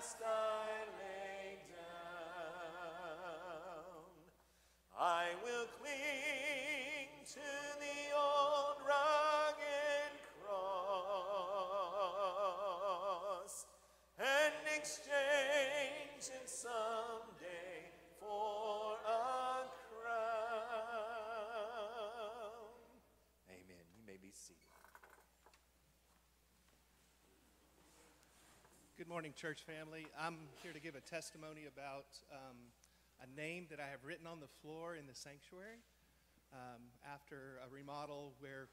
last morning, church family. I'm here to give a testimony about um, a name that I have written on the floor in the sanctuary um, after a remodel where,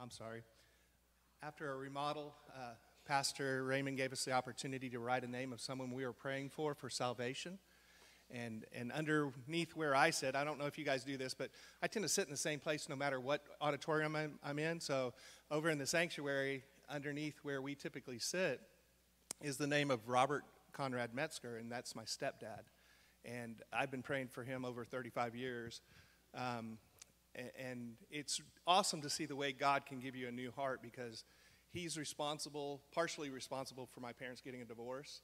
I'm sorry, after a remodel, uh, Pastor Raymond gave us the opportunity to write a name of someone we were praying for for salvation. And, and underneath where I sit, I don't know if you guys do this, but I tend to sit in the same place no matter what auditorium I'm, I'm in. So over in the sanctuary, underneath where we typically sit, is the name of Robert Conrad Metzger, and that's my stepdad. And I've been praying for him over 35 years. Um, and it's awesome to see the way God can give you a new heart because he's responsible, partially responsible for my parents getting a divorce,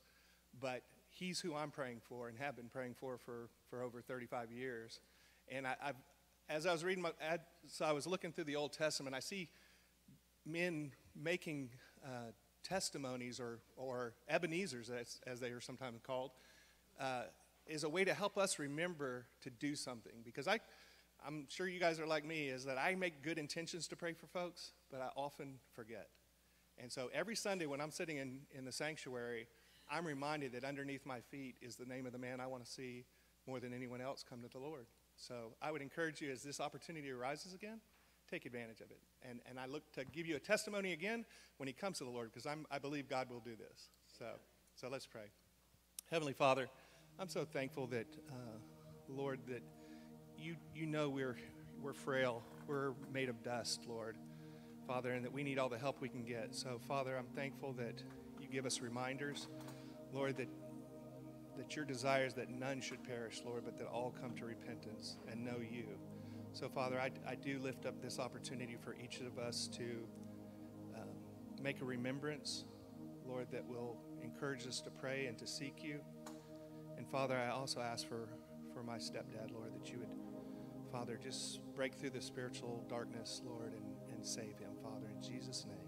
but he's who I'm praying for and have been praying for for, for over 35 years. And I, I've, as I was reading, my, as I was looking through the Old Testament, I see men making uh, testimonies or, or Ebenezer's, as, as they are sometimes called, uh, is a way to help us remember to do something. Because I, I'm sure you guys are like me, is that I make good intentions to pray for folks, but I often forget. And so every Sunday when I'm sitting in, in the sanctuary, I'm reminded that underneath my feet is the name of the man I want to see more than anyone else come to the Lord. So I would encourage you as this opportunity arises again, take advantage of it. And, and I look to give you a testimony again when he comes to the Lord because I believe God will do this. So, so let's pray. Heavenly Father, I'm so thankful that, uh, Lord, that you, you know we're, we're frail. We're made of dust, Lord. Father, and that we need all the help we can get. So, Father, I'm thankful that you give us reminders, Lord, that that your desire is that none should perish, Lord, but that all come to repentance and know you. So, Father, I, I do lift up this opportunity for each of us to um, make a remembrance, Lord, that will encourage us to pray and to seek you. And, Father, I also ask for, for my stepdad, Lord, that you would, Father, just break through the spiritual darkness, Lord, and, and save him, Father, in Jesus' name.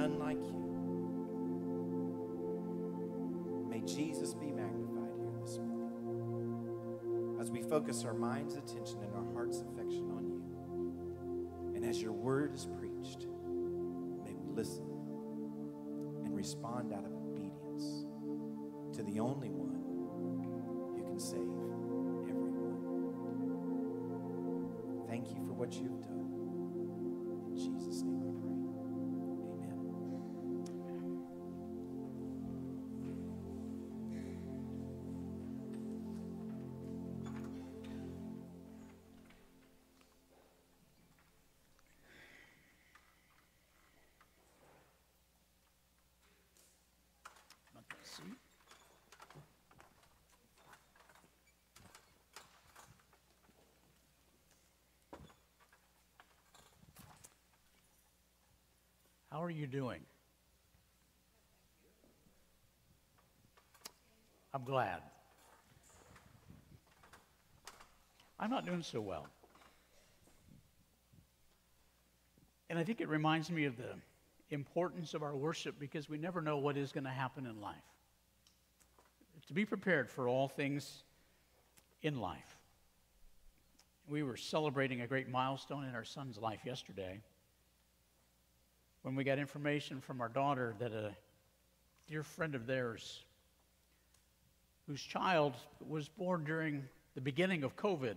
None like you. May Jesus be magnified here this morning as we focus our mind's attention and our heart's affection on you. And as your word is preached, may we listen and respond out of obedience to the only one who can save everyone. Thank you for what you've done. In Jesus' name How are you doing? I'm glad. I'm not doing so well. And I think it reminds me of the importance of our worship because we never know what is going to happen in life. To be prepared for all things in life. We were celebrating a great milestone in our son's life yesterday when we got information from our daughter that a dear friend of theirs, whose child was born during the beginning of COVID,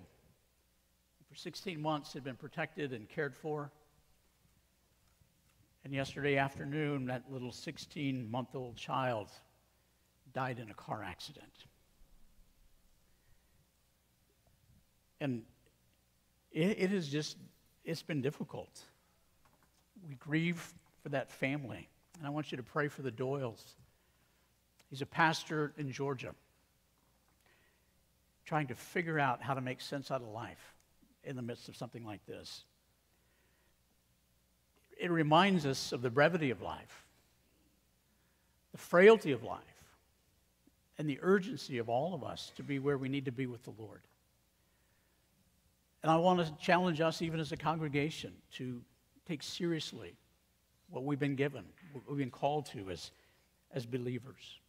for 16 months had been protected and cared for. And yesterday afternoon, that little 16 month old child died in a car accident. And it, it is just, it's been difficult. We grieve for that family. And I want you to pray for the Doyles. He's a pastor in Georgia, trying to figure out how to make sense out of life in the midst of something like this it reminds us of the brevity of life, the frailty of life, and the urgency of all of us to be where we need to be with the Lord. And I want to challenge us, even as a congregation, to take seriously what we've been given, what we've been called to as, as believers.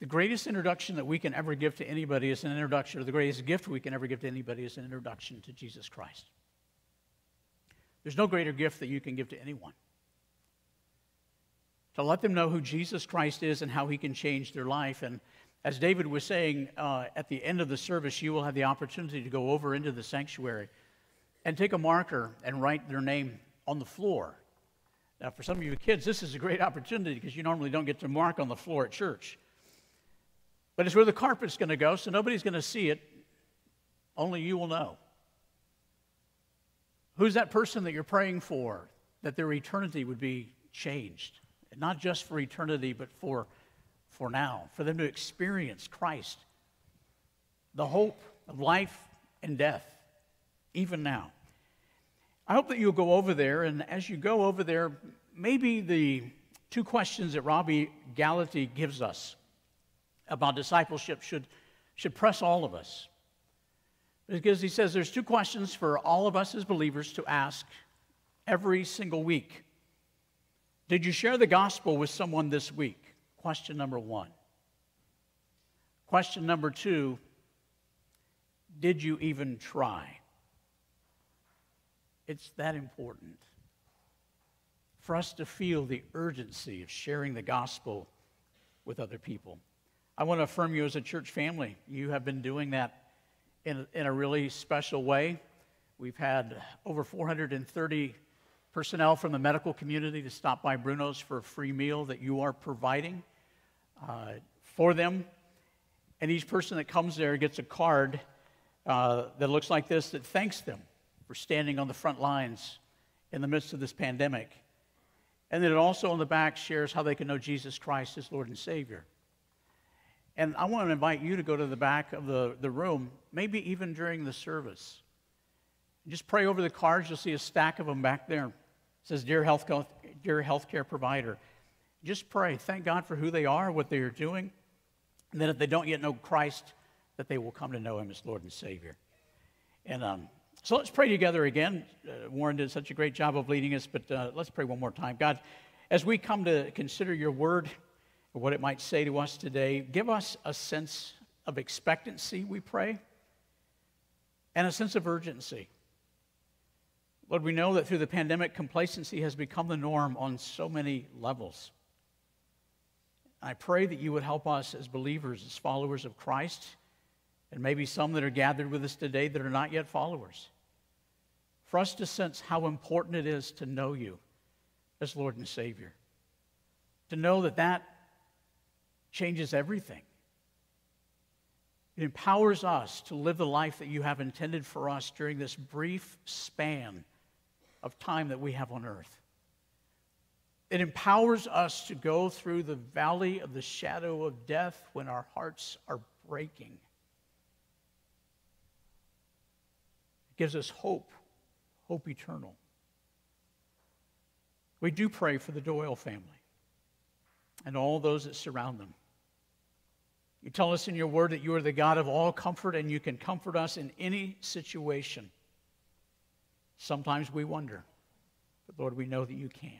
The greatest introduction that we can ever give to anybody is an introduction, or the greatest gift we can ever give to anybody is an introduction to Jesus Christ. There's no greater gift that you can give to anyone. To let them know who Jesus Christ is and how he can change their life. And as David was saying uh, at the end of the service, you will have the opportunity to go over into the sanctuary and take a marker and write their name on the floor. Now, for some of you kids, this is a great opportunity because you normally don't get to mark on the floor at church. But it's where the carpet's going to go, so nobody's going to see it. Only you will know. Who's that person that you're praying for that their eternity would be changed? And not just for eternity, but for, for now, for them to experience Christ, the hope of life and death, even now. I hope that you'll go over there, and as you go over there, maybe the two questions that Robbie Gallaty gives us about discipleship should, should press all of us. Because he says there's two questions for all of us as believers to ask every single week. Did you share the gospel with someone this week? Question number one. Question number two Did you even try? It's that important for us to feel the urgency of sharing the gospel with other people. I want to affirm you as a church family. You have been doing that in, in a really special way. We've had over 430 personnel from the medical community to stop by Bruno's for a free meal that you are providing uh, for them. And each person that comes there gets a card uh, that looks like this that thanks them for standing on the front lines in the midst of this pandemic. And then it also on the back shares how they can know Jesus Christ as Lord and Savior. And I want to invite you to go to the back of the, the room, maybe even during the service. Just pray over the cards. You'll see a stack of them back there. It says, Dear Health, Dear Healthcare Provider. Just pray. Thank God for who they are, what they are doing. And then if they don't yet know Christ, that they will come to know him as Lord and Savior. And um, so let's pray together again. Uh, Warren did such a great job of leading us, but uh, let's pray one more time. God, as we come to consider your word, or what it might say to us today, give us a sense of expectancy, we pray, and a sense of urgency. Lord, we know that through the pandemic, complacency has become the norm on so many levels. I pray that you would help us as believers, as followers of Christ, and maybe some that are gathered with us today that are not yet followers, for us to sense how important it is to know you as Lord and Savior. To know that that changes everything. It empowers us to live the life that you have intended for us during this brief span of time that we have on earth. It empowers us to go through the valley of the shadow of death when our hearts are breaking. It gives us hope, hope eternal. We do pray for the Doyle family and all those that surround them. You tell us in your word that you are the God of all comfort and you can comfort us in any situation. Sometimes we wonder, but Lord, we know that you can.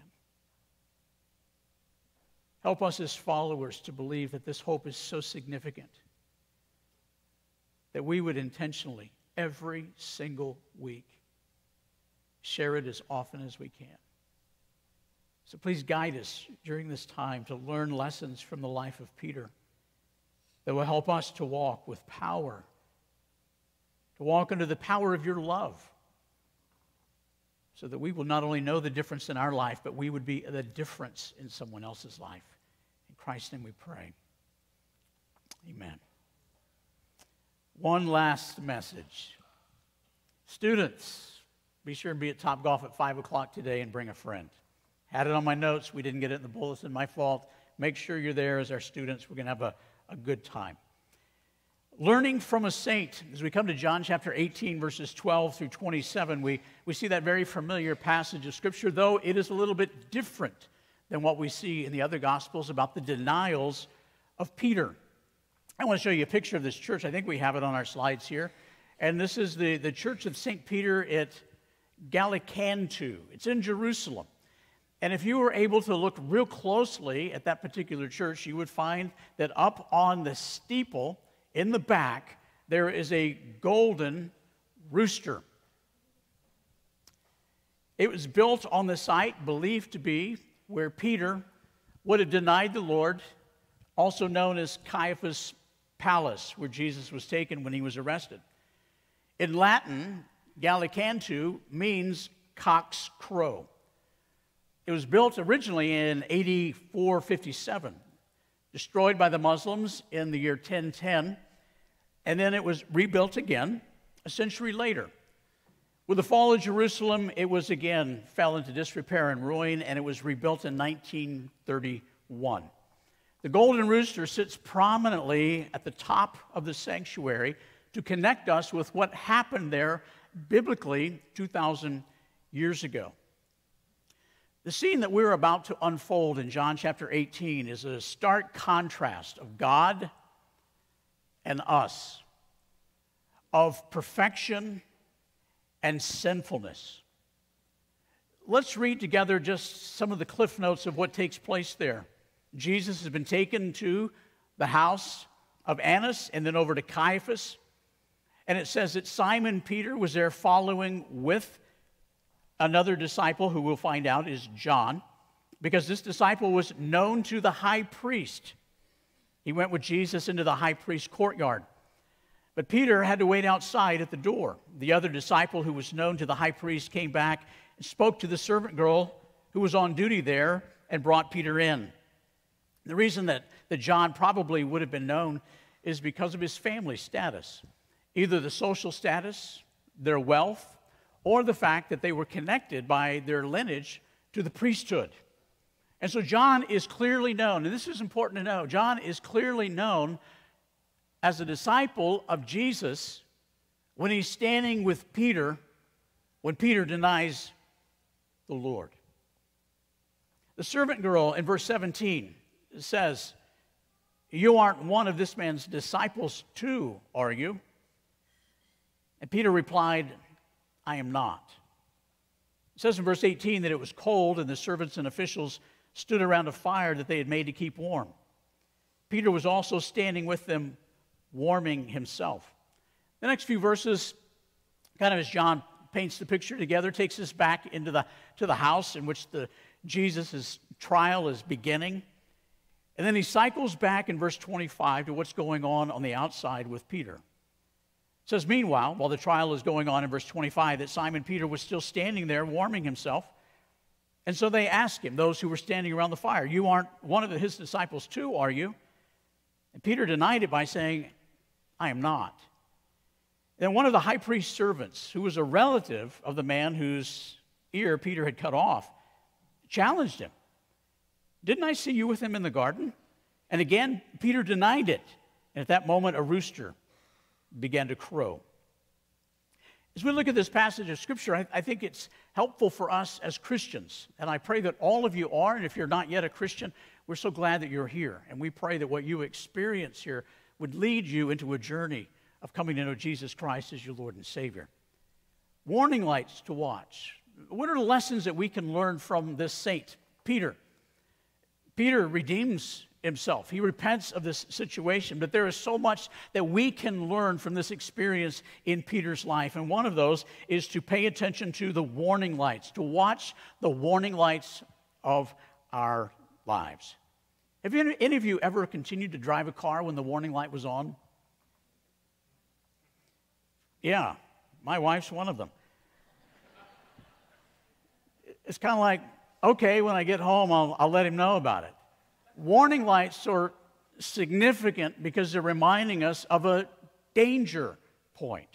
Help us as followers to believe that this hope is so significant that we would intentionally, every single week, share it as often as we can. So please guide us during this time to learn lessons from the life of Peter that will help us to walk with power, to walk under the power of your love, so that we will not only know the difference in our life, but we would be the difference in someone else's life. In Christ's name we pray. Amen. One last message. Students, be sure and be at Top Golf at 5 o'clock today and bring a friend. Had it on my notes. We didn't get it in the bulletin. My fault. Make sure you're there as our students. We're going to have a, a good time. Learning from a saint, as we come to John chapter 18, verses 12 through 27, we, we see that very familiar passage of Scripture, though it is a little bit different than what we see in the other Gospels about the denials of Peter. I want to show you a picture of this church. I think we have it on our slides here. And this is the, the church of St. Peter at Gallicantu. It's in Jerusalem. And if you were able to look real closely at that particular church, you would find that up on the steeple in the back, there is a golden rooster. It was built on the site believed to be where Peter would have denied the Lord, also known as Caiaphas' palace, where Jesus was taken when he was arrested. In Latin, Gallicantu means cock's crow. It was built originally in 8457, destroyed by the Muslims in the year 1010, and then it was rebuilt again a century later. With the fall of Jerusalem, it was again fell into disrepair and ruin, and it was rebuilt in 1931. The golden rooster sits prominently at the top of the sanctuary to connect us with what happened there biblically 2,000 years ago. The scene that we're about to unfold in John chapter 18 is a stark contrast of God and us, of perfection and sinfulness. Let's read together just some of the cliff notes of what takes place there. Jesus has been taken to the house of Annas and then over to Caiaphas. And it says that Simon Peter was there following with Another disciple who we'll find out is John, because this disciple was known to the high priest. He went with Jesus into the high priest's courtyard. But Peter had to wait outside at the door. The other disciple who was known to the high priest came back and spoke to the servant girl who was on duty there and brought Peter in. The reason that, that John probably would have been known is because of his family status, either the social status, their wealth, or the fact that they were connected by their lineage to the priesthood. And so John is clearly known, and this is important to know John is clearly known as a disciple of Jesus when he's standing with Peter when Peter denies the Lord. The servant girl in verse 17 says, You aren't one of this man's disciples, too, are you? And Peter replied, I am not. It says in verse 18 that it was cold and the servants and officials stood around a fire that they had made to keep warm. Peter was also standing with them, warming himself. The next few verses, kind of as John paints the picture together, takes us back into the, to the house in which the Jesus' trial is beginning. And then he cycles back in verse 25 to what's going on on the outside with Peter. It says, Meanwhile, while the trial is going on in verse 25, that Simon Peter was still standing there warming himself. And so they asked him, those who were standing around the fire, You aren't one of his disciples too, are you? And Peter denied it by saying, I am not. Then one of the high priest's servants, who was a relative of the man whose ear Peter had cut off, challenged him. Didn't I see you with him in the garden? And again, Peter denied it. And at that moment, a rooster began to crow. As we look at this passage of Scripture, I, I, think it's helpful for us as Christians. And I pray that all of you are. And if you're not yet a Christian, we're so glad that you're here. And we pray that what you experience here would lead you into a journey of coming to know Jesus Christ as your Lord and Savior. Warning lights to watch. What are the lessons that we can learn from this saint, Peter? Peter redeems himself. He repents of this situation, but there is so much that we can learn from this experience in Peter's life. And one of those is to pay attention to the warning lights, to watch the warning lights of our lives. Have any of you ever continued to drive a car when the warning light was on? Yeah, my wife's one of them. It's kind of like, okay, when I get home, I'll, I'll let him know about it. Warning lights are significant because they're reminding us of a danger point.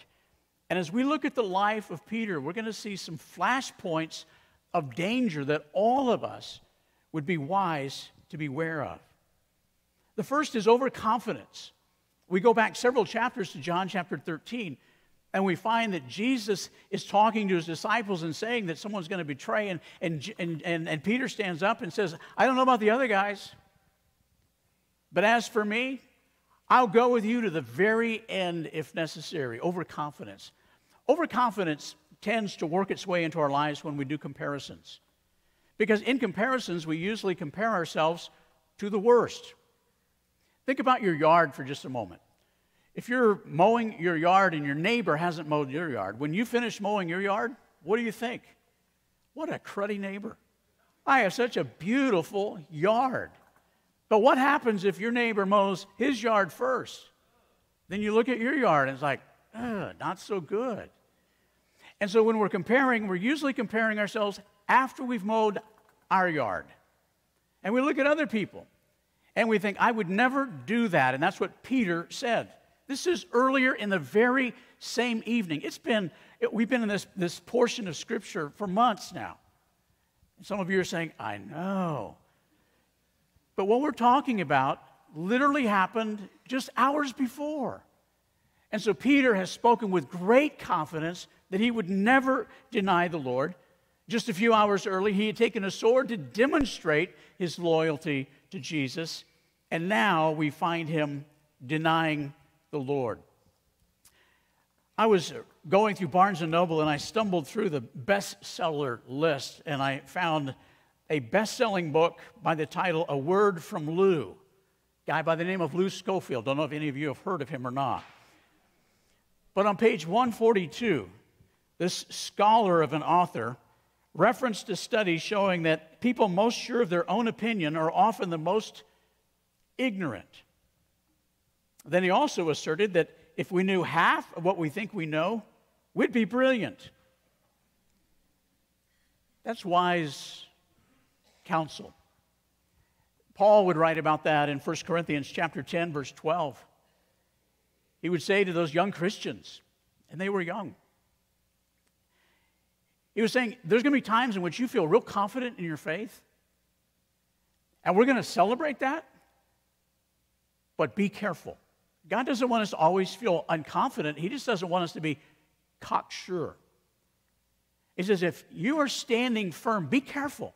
And as we look at the life of Peter, we're going to see some flashpoints of danger that all of us would be wise to be aware of. The first is overconfidence. We go back several chapters to John chapter 13, and we find that Jesus is talking to his disciples and saying that someone's going to betray. And, and, and, and Peter stands up and says, I don't know about the other guys, but as for me, I'll go with you to the very end if necessary. Overconfidence. Overconfidence tends to work its way into our lives when we do comparisons. Because in comparisons, we usually compare ourselves to the worst. Think about your yard for just a moment. If you're mowing your yard and your neighbor hasn't mowed your yard, when you finish mowing your yard, what do you think? What a cruddy neighbor. I have such a beautiful yard. But what happens if your neighbor mows his yard first? Then you look at your yard and it's like, not so good. And so when we're comparing, we're usually comparing ourselves after we've mowed our yard. And we look at other people and we think, I would never do that. And that's what Peter said. This is earlier in the very same evening. It's been, we've been in this, this portion of Scripture for months now. And some of you are saying, I know. But what we're talking about literally happened just hours before. And so Peter has spoken with great confidence that he would never deny the Lord. Just a few hours early, he had taken a sword to demonstrate his loyalty to Jesus. And now we find him denying the Lord. I was going through Barnes and Noble and I stumbled through the bestseller list and I found a best-selling book by the title A Word from Lou. Guy by the name of Lou Schofield. Don't know if any of you have heard of him or not. But on page 142, this scholar of an author referenced a study showing that people most sure of their own opinion are often the most ignorant. Then he also asserted that if we knew half of what we think we know, we'd be brilliant. That's wise counsel. Paul would write about that in 1 Corinthians chapter 10 verse 12. He would say to those young Christians, and they were young. He was saying there's going to be times in which you feel real confident in your faith. And we're going to celebrate that. But be careful. God doesn't want us to always feel unconfident. He just doesn't want us to be cocksure. He says, if you are standing firm, be careful.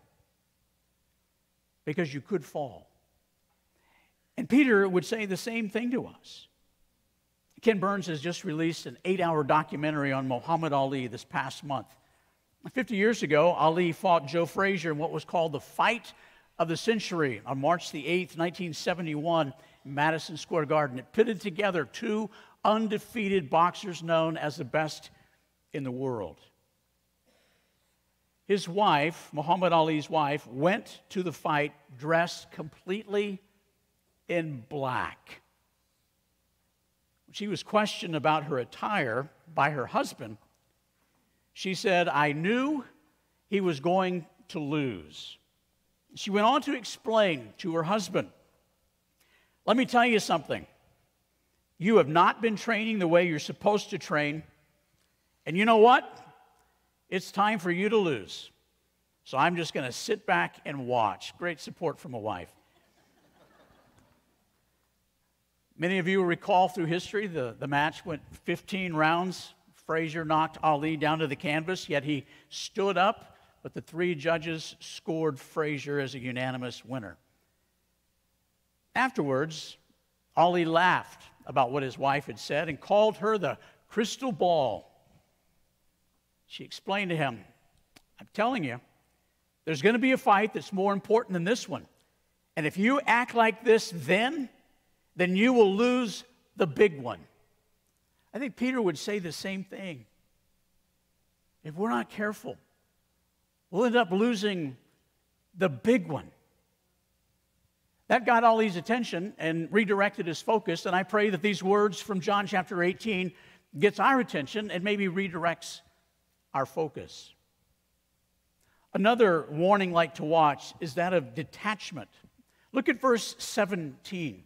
Because you could fall. And Peter would say the same thing to us. Ken Burns has just released an eight hour documentary on Muhammad Ali this past month. 50 years ago, Ali fought Joe Frazier in what was called the Fight of the Century on March the 8th, 1971, in Madison Square Garden. It pitted together two undefeated boxers known as the best in the world. His wife, Muhammad Ali's wife, went to the fight dressed completely in black. She was questioned about her attire by her husband. She said, I knew he was going to lose. She went on to explain to her husband, Let me tell you something. You have not been training the way you're supposed to train. And you know what? It's time for you to lose. So I'm just going to sit back and watch. Great support from a wife. Many of you recall through history the, the match went 15 rounds. Frazier knocked Ali down to the canvas, yet he stood up, but the three judges scored Frazier as a unanimous winner. Afterwards, Ali laughed about what his wife had said and called her the crystal ball. She explained to him, I'm telling you, there's going to be a fight that's more important than this one. And if you act like this then, then you will lose the big one. I think Peter would say the same thing. If we're not careful, we'll end up losing the big one. That got all Ali's attention and redirected his focus, and I pray that these words from John chapter 18 gets our attention and maybe redirects our focus. Another warning light to watch is that of detachment. Look at verse 17.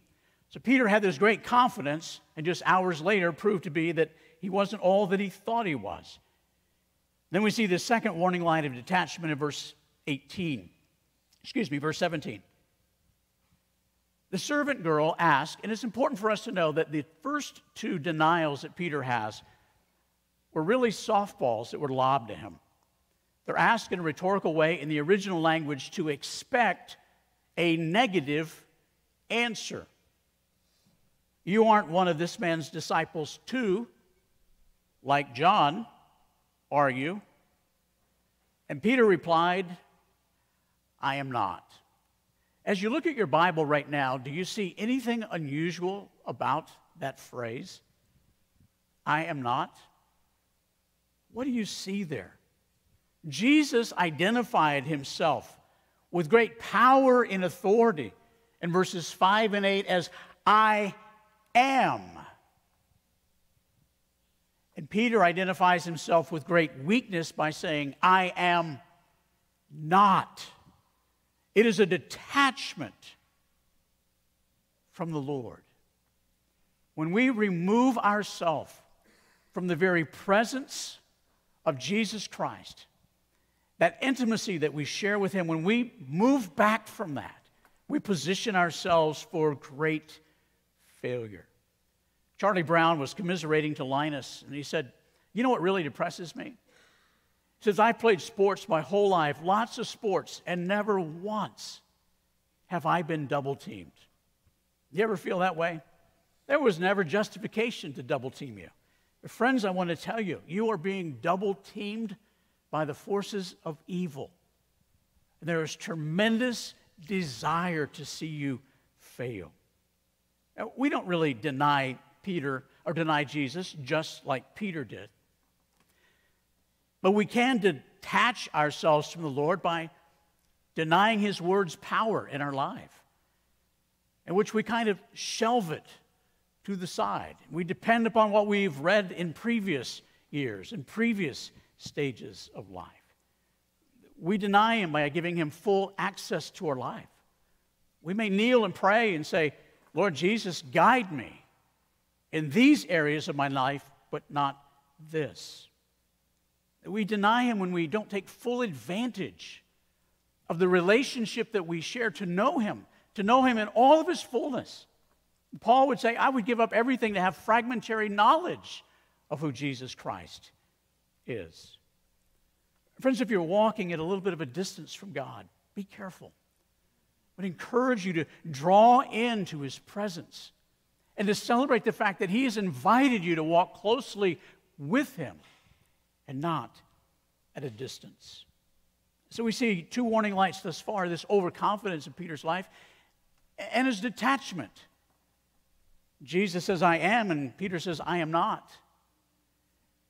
So Peter had this great confidence, and just hours later proved to be that he wasn't all that he thought he was. Then we see the second warning light of detachment in verse 18. Excuse me, verse 17. The servant girl asked, and it's important for us to know that the first two denials that Peter has were really softballs that were lobbed to him. They're asked in a rhetorical way in the original language to expect a negative answer. You aren't one of this man's disciples, too, like John, are you? And Peter replied, I am not. As you look at your Bible right now, do you see anything unusual about that phrase? I am not. What do you see there? Jesus identified himself with great power and authority in verses 5 and 8 as I am. And Peter identifies himself with great weakness by saying, I am not. It is a detachment from the Lord. When we remove ourselves from the very presence of Jesus Christ, that intimacy that we share with Him, when we move back from that, we position ourselves for great failure. Charlie Brown was commiserating to Linus, and he said, You know what really depresses me? He says, I played sports my whole life, lots of sports, and never once have I been double teamed. You ever feel that way? There was never justification to double team you. Friends, I want to tell you, you are being double teamed by the forces of evil. And there is tremendous desire to see you fail. Now, we don't really deny Peter or deny Jesus just like Peter did. But we can detach ourselves from the Lord by denying his word's power in our life, in which we kind of shelve it to the side. We depend upon what we've read in previous years, in previous stages of life. We deny him by giving him full access to our life. We may kneel and pray and say, Lord Jesus, guide me in these areas of my life, but not this. We deny Him when we don't take full advantage of the relationship that we share to know Him, to know Him in all of His fullness. Paul would say, I would give up everything to have fragmentary knowledge of who Jesus Christ is. Friends, if you're walking at a little bit of a distance from God, be careful. would encourage you to draw into his presence and to celebrate the fact that he has invited you to walk closely with him and not at a distance. So we see two warning lights thus far this overconfidence in Peter's life and his detachment. Jesus says, I am, and Peter says, I am not.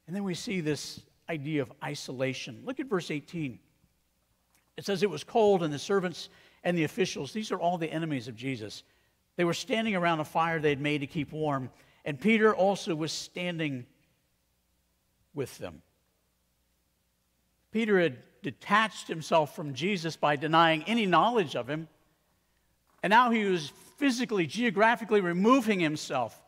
And then we see this idea of isolation. Look at verse 18. It says, It was cold, and the servants and the officials, these are all the enemies of Jesus, they were standing around a fire they had made to keep warm. And Peter also was standing with them. Peter had detached himself from Jesus by denying any knowledge of him. And now he was physically, geographically removing himself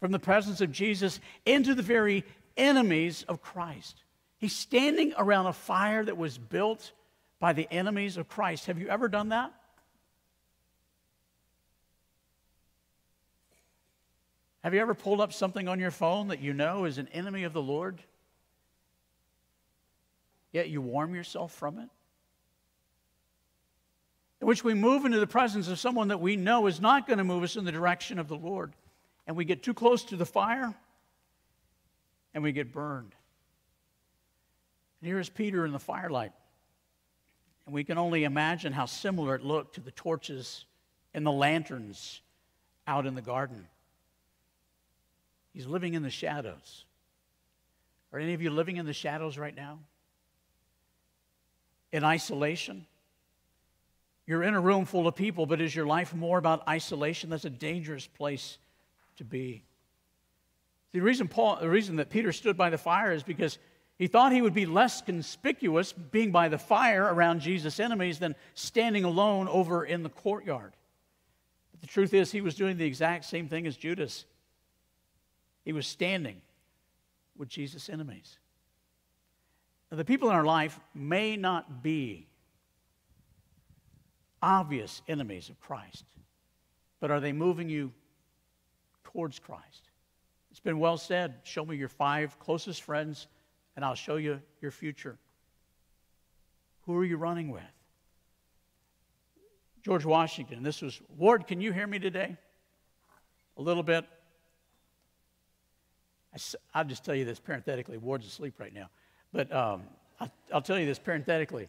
from the presence of Jesus into the very enemies of Christ. He's standing around a fire that was built by the enemies of Christ. Have you ever done that? Have you ever pulled up something on your phone that you know is an enemy of the Lord? Yet you warm yourself from it? Which we move into the presence of someone that we know is not going to move us in the direction of the Lord. And we get too close to the fire and we get burned. And here is Peter in the firelight. And we can only imagine how similar it looked to the torches and the lanterns out in the garden. He's living in the shadows. Are any of you living in the shadows right now? In isolation? You're in a room full of people, but is your life more about isolation? That's a dangerous place to be. The reason, Paul, the reason that Peter stood by the fire is because he thought he would be less conspicuous being by the fire around Jesus' enemies than standing alone over in the courtyard. But the truth is, he was doing the exact same thing as Judas. He was standing with Jesus' enemies. Now, the people in our life may not be obvious enemies of Christ, but are they moving you towards Christ? It's been well said show me your five closest friends, and I'll show you your future. Who are you running with? George Washington, this was, Ward, can you hear me today? A little bit. I'll just tell you this parenthetically. Ward's asleep right now. But um, I'll, I'll, tell you this parenthetically.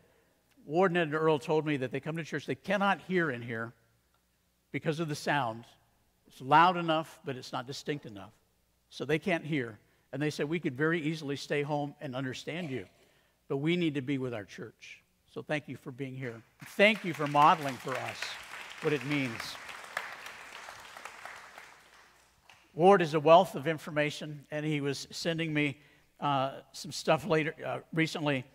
Ward and Earl told me that they come to church, they cannot hear in here because of the sound. It's loud enough, but it's not distinct enough. So they can't hear. And they said, We could very easily stay home and understand you, but we need to be with our church. So thank you for being here. Thank you for modeling for us what it means. Ward is a wealth of information, and he was sending me uh, some stuff later uh, recently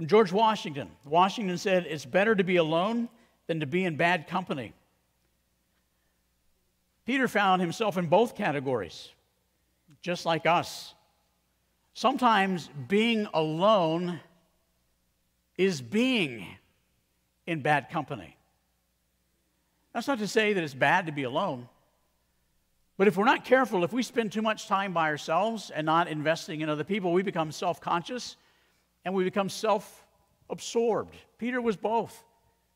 from George Washington. Washington said, It's better to be alone than to be in bad company. Peter found himself in both categories, just like us. Sometimes being alone is being in bad company. That's not to say that it's bad to be alone. But if we're not careful, if we spend too much time by ourselves and not investing in other people, we become self conscious and we become self absorbed. Peter was both.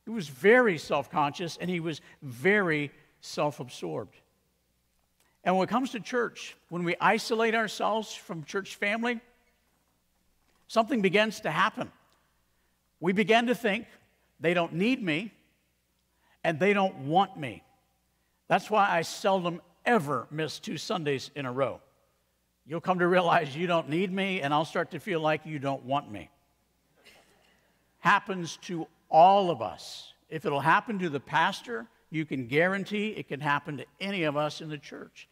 He was very self conscious and he was very self absorbed. And when it comes to church, when we isolate ourselves from church family, something begins to happen. We begin to think they don't need me and they don't want me. That's why I seldom ever miss two Sundays in a row. You'll come to realize you don't need me, and I'll start to feel like you don't want me. Happens to all of us. If it'll happen to the pastor, you can guarantee it can happen to any of us in the church.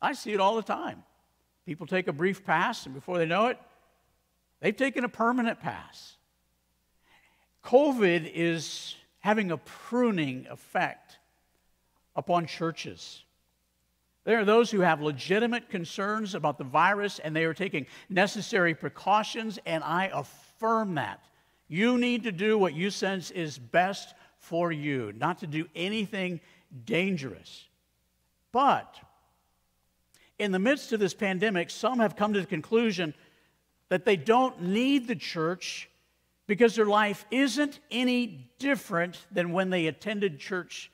I see it all the time. People take a brief pass, and before they know it, they've taken a permanent pass. COVID is having a pruning effect upon churches. There are those who have legitimate concerns about the virus and they are taking necessary precautions, and I affirm that. You need to do what you sense is best for you, not to do anything dangerous. But in the midst of this pandemic, some have come to the conclusion that they don't need the church because their life isn't any different than when they attended church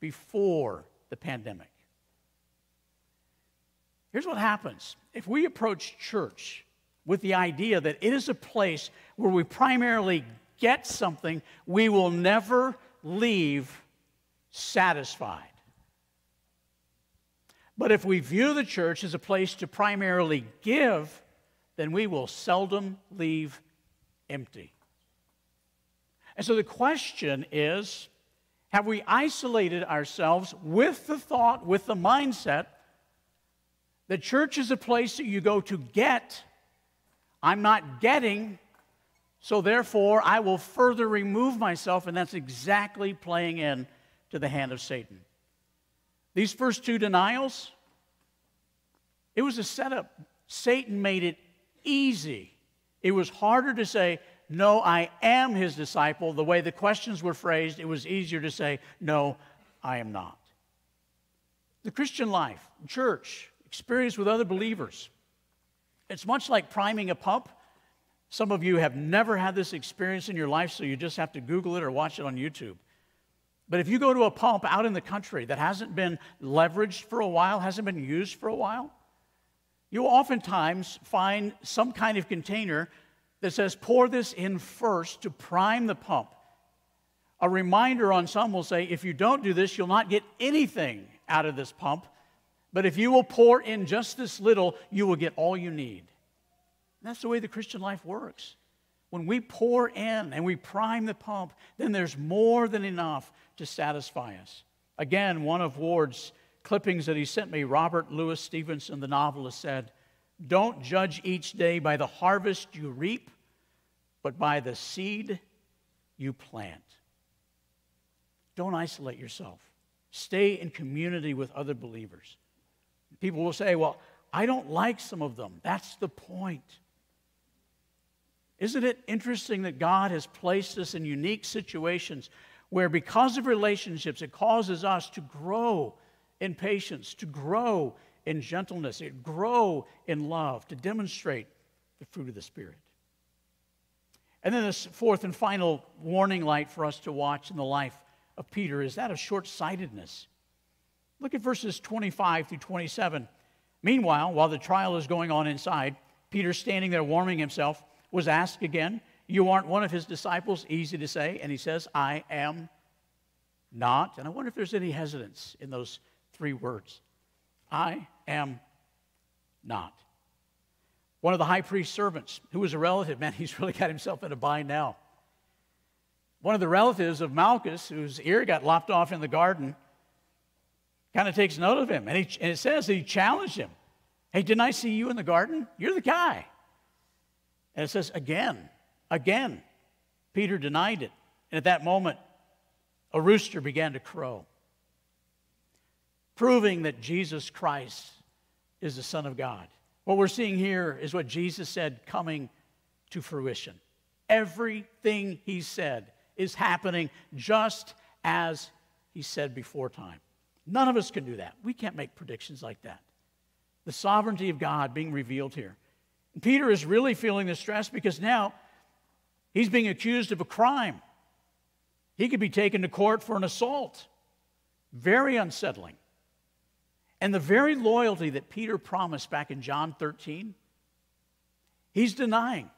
before the pandemic. Here's what happens if we approach church with the idea that it is a place where we primarily get something, we will never leave satisfied. But if we view the church as a place to primarily give, then we will seldom leave empty. And so the question is have we isolated ourselves with the thought, with the mindset that church is a place that you go to get? I'm not getting, so therefore I will further remove myself, and that's exactly playing in to the hand of Satan. These first two denials, it was a setup. Satan made it easy. It was harder to say, No, I am his disciple. The way the questions were phrased, it was easier to say, No, I am not. The Christian life, church, experience with other believers, it's much like priming a pump. Some of you have never had this experience in your life, so you just have to Google it or watch it on YouTube. But if you go to a pump out in the country that hasn't been leveraged for a while, hasn't been used for a while, you oftentimes find some kind of container that says, pour this in first to prime the pump. A reminder on some will say, if you don't do this, you'll not get anything out of this pump. But if you will pour in just this little, you will get all you need. And that's the way the Christian life works. When we pour in and we prime the pump, then there's more than enough to satisfy us. Again, one of Ward's clippings that he sent me, Robert Louis Stevenson, the novelist, said, Don't judge each day by the harvest you reap, but by the seed you plant. Don't isolate yourself. Stay in community with other believers. People will say, Well, I don't like some of them. That's the point. Isn't it interesting that God has placed us in unique situations where, because of relationships, it causes us to grow in patience, to grow in gentleness, to grow in love, to demonstrate the fruit of the Spirit? And then, this fourth and final warning light for us to watch in the life of Peter is that of short sightedness. Look at verses 25 through 27. Meanwhile, while the trial is going on inside, Peter, standing there warming himself, was asked again, You aren't one of his disciples? Easy to say. And he says, I am not. And I wonder if there's any hesitance in those three words I am not. One of the high priest's servants, who was a relative, man, he's really got himself in a bind now. One of the relatives of Malchus, whose ear got lopped off in the garden, kind of takes note of him. And, he, and it says he challenged him. Hey, didn't I see you in the garden? You're the guy. And it says, again, again, Peter denied it. And at that moment, a rooster began to crow, proving that Jesus Christ is the Son of God. What we're seeing here is what Jesus said coming to fruition. Everything he said is happening just as he said before time. None of us can do that. We can't make predictions like that. The sovereignty of God being revealed here. Peter is really feeling the stress because now he's being accused of a crime. He could be taken to court for an assault. Very unsettling. And the very loyalty that Peter promised back in John 13, he's denying.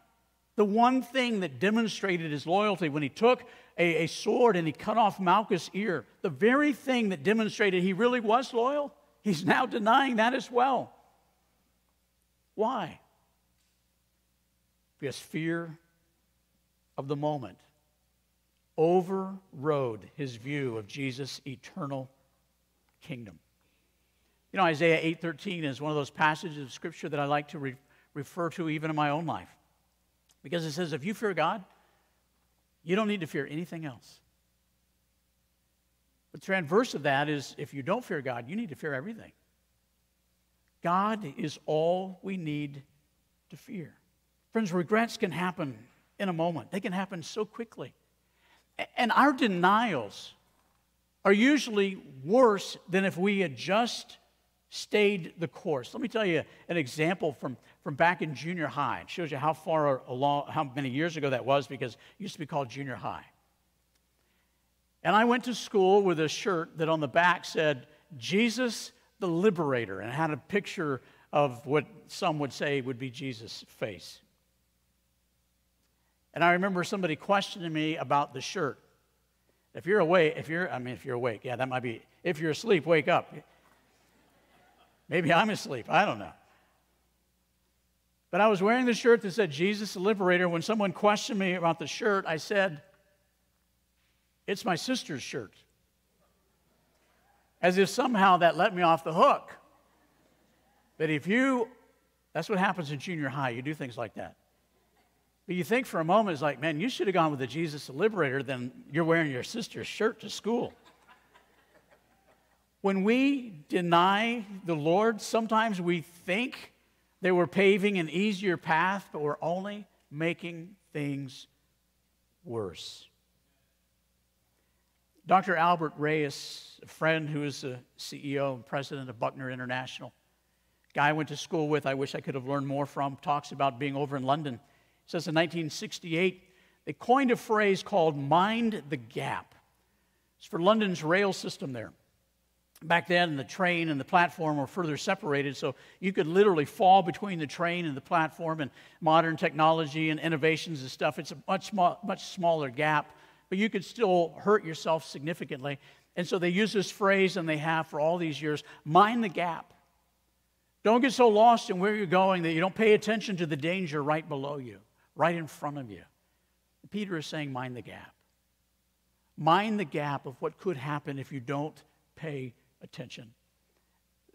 The one thing that demonstrated his loyalty when he took a, a sword and he cut off Malchus' ear, the very thing that demonstrated he really was loyal, he's now denying that as well. Why? because fear of the moment overrode his view of Jesus' eternal kingdom. You know, Isaiah 8:13 is one of those passages of scripture that I like to re- refer to even in my own life. Because it says if you fear God, you don't need to fear anything else. But the transverse of that is if you don't fear God, you need to fear everything. God is all we need to fear. Friends, regrets can happen in a moment, they can happen so quickly. And our denials are usually worse than if we had just stayed the course. Let me tell you an example from, from back in junior high. It shows you how far along, how many years ago that was because it used to be called junior high. And I went to school with a shirt that on the back said, Jesus the Liberator, and had a picture of what some would say would be Jesus' face. And I remember somebody questioning me about the shirt. If you're awake, if you're, I mean, if you're awake, yeah, that might be, if you're asleep, wake up. Maybe I'm asleep, I don't know. But I was wearing the shirt that said Jesus the Liberator. When someone questioned me about the shirt, I said, It's my sister's shirt. As if somehow that let me off the hook. But if you, that's what happens in junior high, you do things like that. But you think for a moment, it's like, man, you should have gone with the Jesus the Liberator, then you're wearing your sister's shirt to school. When we deny the Lord, sometimes we think they were paving an easier path, but we're only making things worse. Dr. Albert Reyes, a friend who is the CEO and president of Buckner International, guy I went to school with, I wish I could have learned more from, talks about being over in London He says in 1968, they coined a phrase called mind the gap. It's for London's rail system there. Back then, the train and the platform were further separated, so you could literally fall between the train and the platform. And modern technology and innovations and stuff, it's a much, much smaller gap, but you could still hurt yourself significantly. And so they use this phrase, and they have for all these years mind the gap. Don't get so lost in where you're going that you don't pay attention to the danger right below you right in front of you. Peter is saying, mind the gap. Mind the gap of what could happen if you don't pay attention.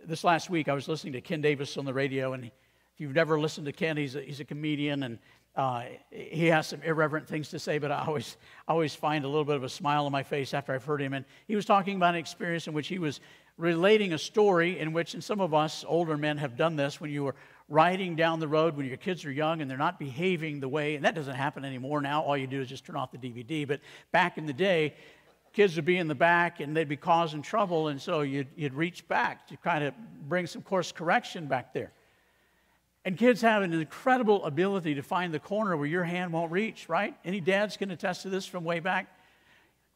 This last week, I was listening to Ken Davis on the radio, and if you've never listened to Ken, he's a, he's a comedian, and uh, he has some irreverent things to say, but I always, always find a little bit of a smile on my face after I've heard him. And he was talking about an experience in which he was relating a story in which, and some of us older men have done this, when you were riding down the road when your kids are young and they're not behaving the way, and that doesn't happen anymore now. All you do is just turn off the DVD. But back in the day, kids would be in the back and they'd be causing trouble, and so you'd, you'd reach back to kind of bring some course correction back there. And kids have an incredible ability to find the corner where your hand won't reach, right? Any dads can attest to this from way back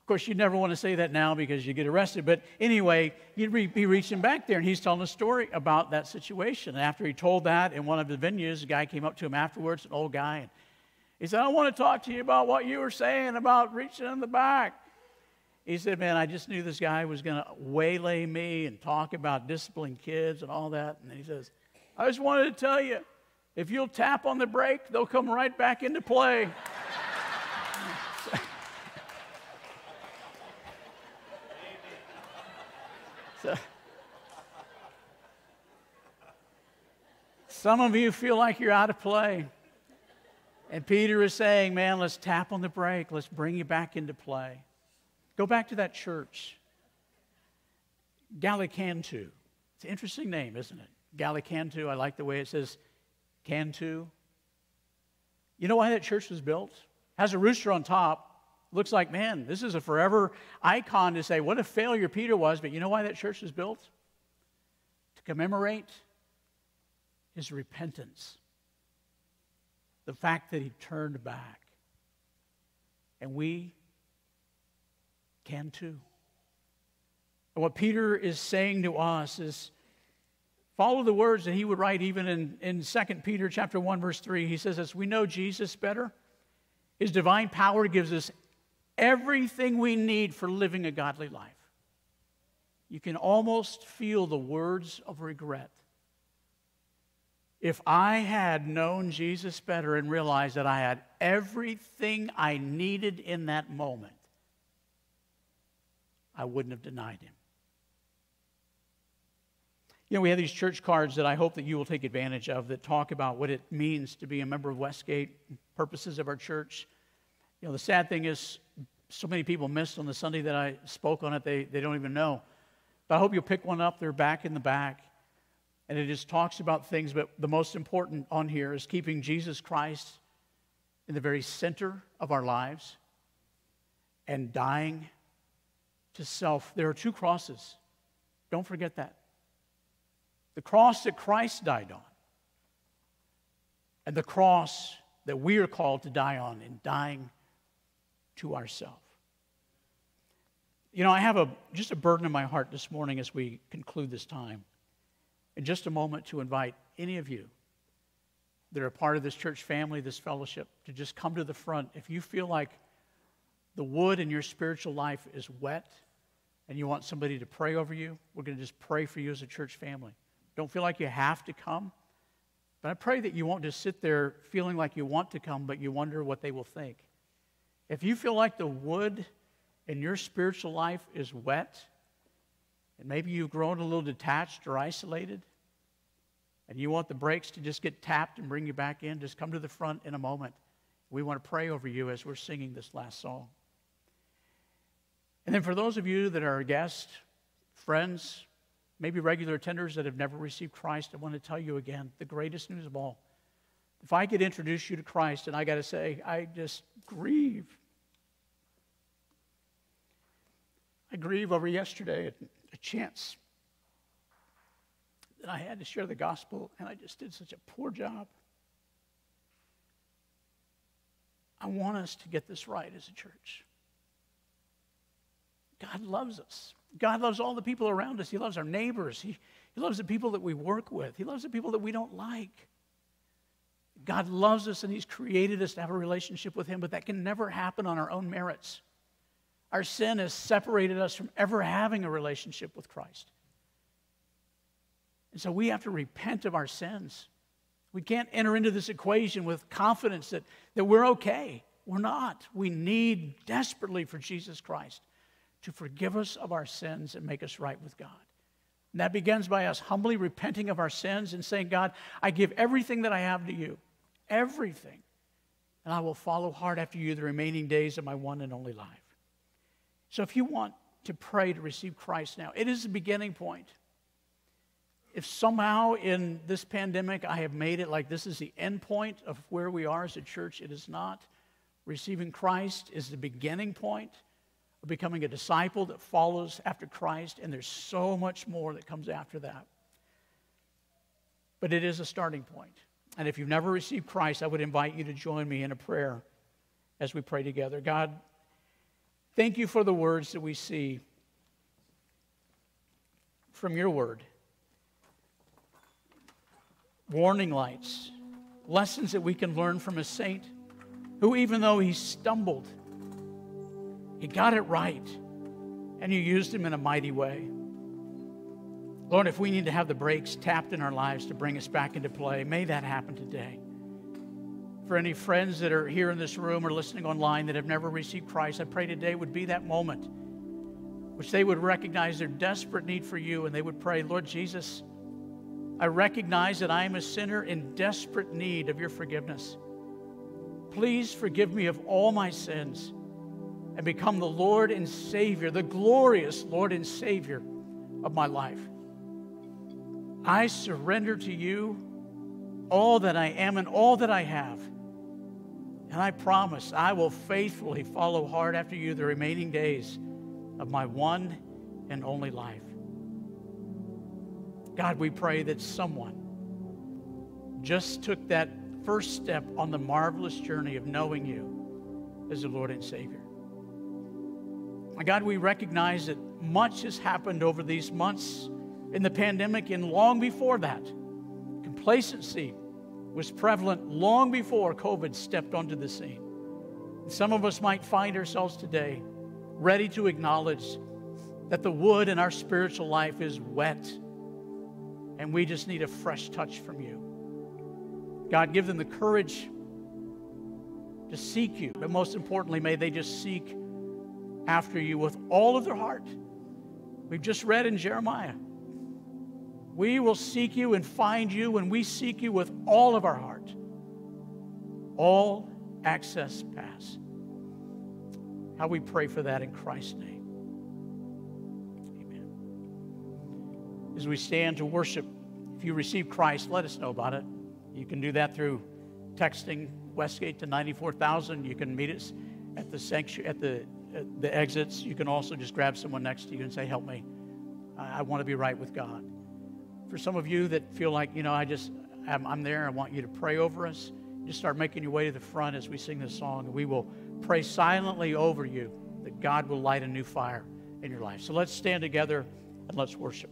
Of course, you'd never want to say that now because you get arrested. But anyway, you'd be reaching back there, and he's telling a story about that situation. And after he told that in one of the venues, a guy came up to him afterwards, an old guy, and he said, I want to talk to you about what you were saying about reaching in the back. He said, Man, I just knew this guy was going to waylay me and talk about disciplining kids and all that. And he says, I just wanted to tell you, if you'll tap on the brake, they'll come right back into play. So, some of you feel like you're out of play. And Peter is saying, man, let's tap on the brake. Let's bring you back into play. Go back to that church. Gallicantu. It's an interesting name, isn't it? Gallicantu. I like the way it says Cantu. You know why that church was built? Has a rooster on top looks like, man, this is a forever icon to say what a failure Peter was, but you know why that church was built? To commemorate his repentance, the fact that he turned back. And we can too. And what Peter is saying to us is follow the words that he would write even in, in 2 Peter chapter 1, verse 3. He says, As we know Jesus better, his divine power gives us everything we need for living a godly life. You can almost feel the words of regret. If I had known Jesus better and realized that I had everything I needed in that moment, I wouldn't have denied him. You know, we have these church cards that I hope that you will take advantage of that talk about what it means to be a member of Westgate, purposes of our church. You know, the sad thing is, so many people missed on the Sunday that I spoke on it, they, they don't even know. But I hope you'll pick one up. They're back in the back. And it just talks about things, but the most important on here is keeping Jesus Christ in the very center of our lives and dying to self. There are two crosses. Don't forget that. The cross that Christ died on, and the cross that we are called to die on in dying to ourselves. You know, I have a, just a burden in my heart this morning as we conclude this time. In just a moment, to invite any of you that are part of this church family, this fellowship, to just come to the front. If you feel like the wood in your spiritual life is wet and you want somebody to pray over you, we're going to just pray for you as a church family. Don't feel like you have to come, but I pray that you won't just sit there feeling like you want to come, but you wonder what they will think. If you feel like the wood in your spiritual life is wet, and maybe you've grown a little detached or isolated, and you want the brakes to just get tapped and bring you back in, just come to the front in a moment. We want to pray over you as we're singing this last song. And then for those of you that are guests, friends, maybe regular attenders that have never received Christ, I want to tell you again the greatest news of all. If I could introduce you to Christ, and I got to say, I just grieve. I grieve over yesterday a chance that I had to share the gospel, and I just did such a poor job. I want us to get this right as a church. God loves us. God loves all the people around us. He loves our neighbors. He, he loves the people that we work with. He loves the people that we don't like. God loves us and He's created us to have a relationship with Him, but that can never happen on our own merits. Our sin has separated us from ever having a relationship with Christ. And so we have to repent of our sins. We can't enter into this equation with confidence that, that we're okay. We're not. We need desperately for Jesus Christ to forgive us of our sins and make us right with God. And that begins by us humbly repenting of our sins and saying, God, I give everything that I have to you, everything. And I will follow hard after you the remaining days of my one and only life. So if you want to pray to receive Christ now, it is the beginning point if somehow in this pandemic I have made it like this is the end point of where we are as a church, it is not. Receiving Christ is the beginning point of becoming a disciple that follows after Christ, and there's so much more that comes after that. But it is a starting point. And if you've never received Christ, I would invite you to join me in a prayer as we pray together. God, thank you for the words that we see from your word warning lights, lessons that we can learn from a saint who, even though he stumbled, he got it right and you used him in a mighty way. Lord, if we need to have the brakes tapped in our lives to bring us back into play, may that happen today. For any friends that are here in this room or listening online that have never received Christ, I pray today would be that moment which they would recognize their desperate need for you and they would pray, Lord Jesus, I recognize that I am a sinner in desperate need of your forgiveness. Please forgive me of all my sins and become the Lord and Savior, the glorious Lord and Savior of my life. I surrender to you all that I am and all that I have. And I promise I will faithfully follow hard after you the remaining days of my one and only life. God, we pray that someone just took that first step on the marvelous journey of knowing you as the Lord and Savior. My God, we recognize that much has happened over these months in the pandemic and long before that. Complacency was prevalent long before COVID stepped onto the scene. And some of us might find ourselves today ready to acknowledge that the wood in our spiritual life is wet and we just need a fresh touch from you. God, give them the courage to seek you, but most importantly, may they just seek after you with all of their heart. We've just read in Jeremiah. We will seek you and find you when we seek you with all of our heart. All access pass. How we pray for that in Christ's name. Amen. As we stand to worship. If you receive Christ, let us know about it. You can do that through texting Westgate to 94,000. You can meet us at the sanctuary, at the, the exits, you can also just grab someone next to you and say, Help me. I, I want to be right with God. For some of you that feel like, you know, I just, I'm, I'm there, I want you to pray over us. Just start making your way to the front as we sing this song, and we will pray silently over you that God will light a new fire in your life. So let's stand together and let's worship.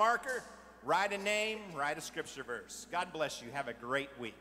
marker, write a name, write a scripture verse. God bless you. Have a great week.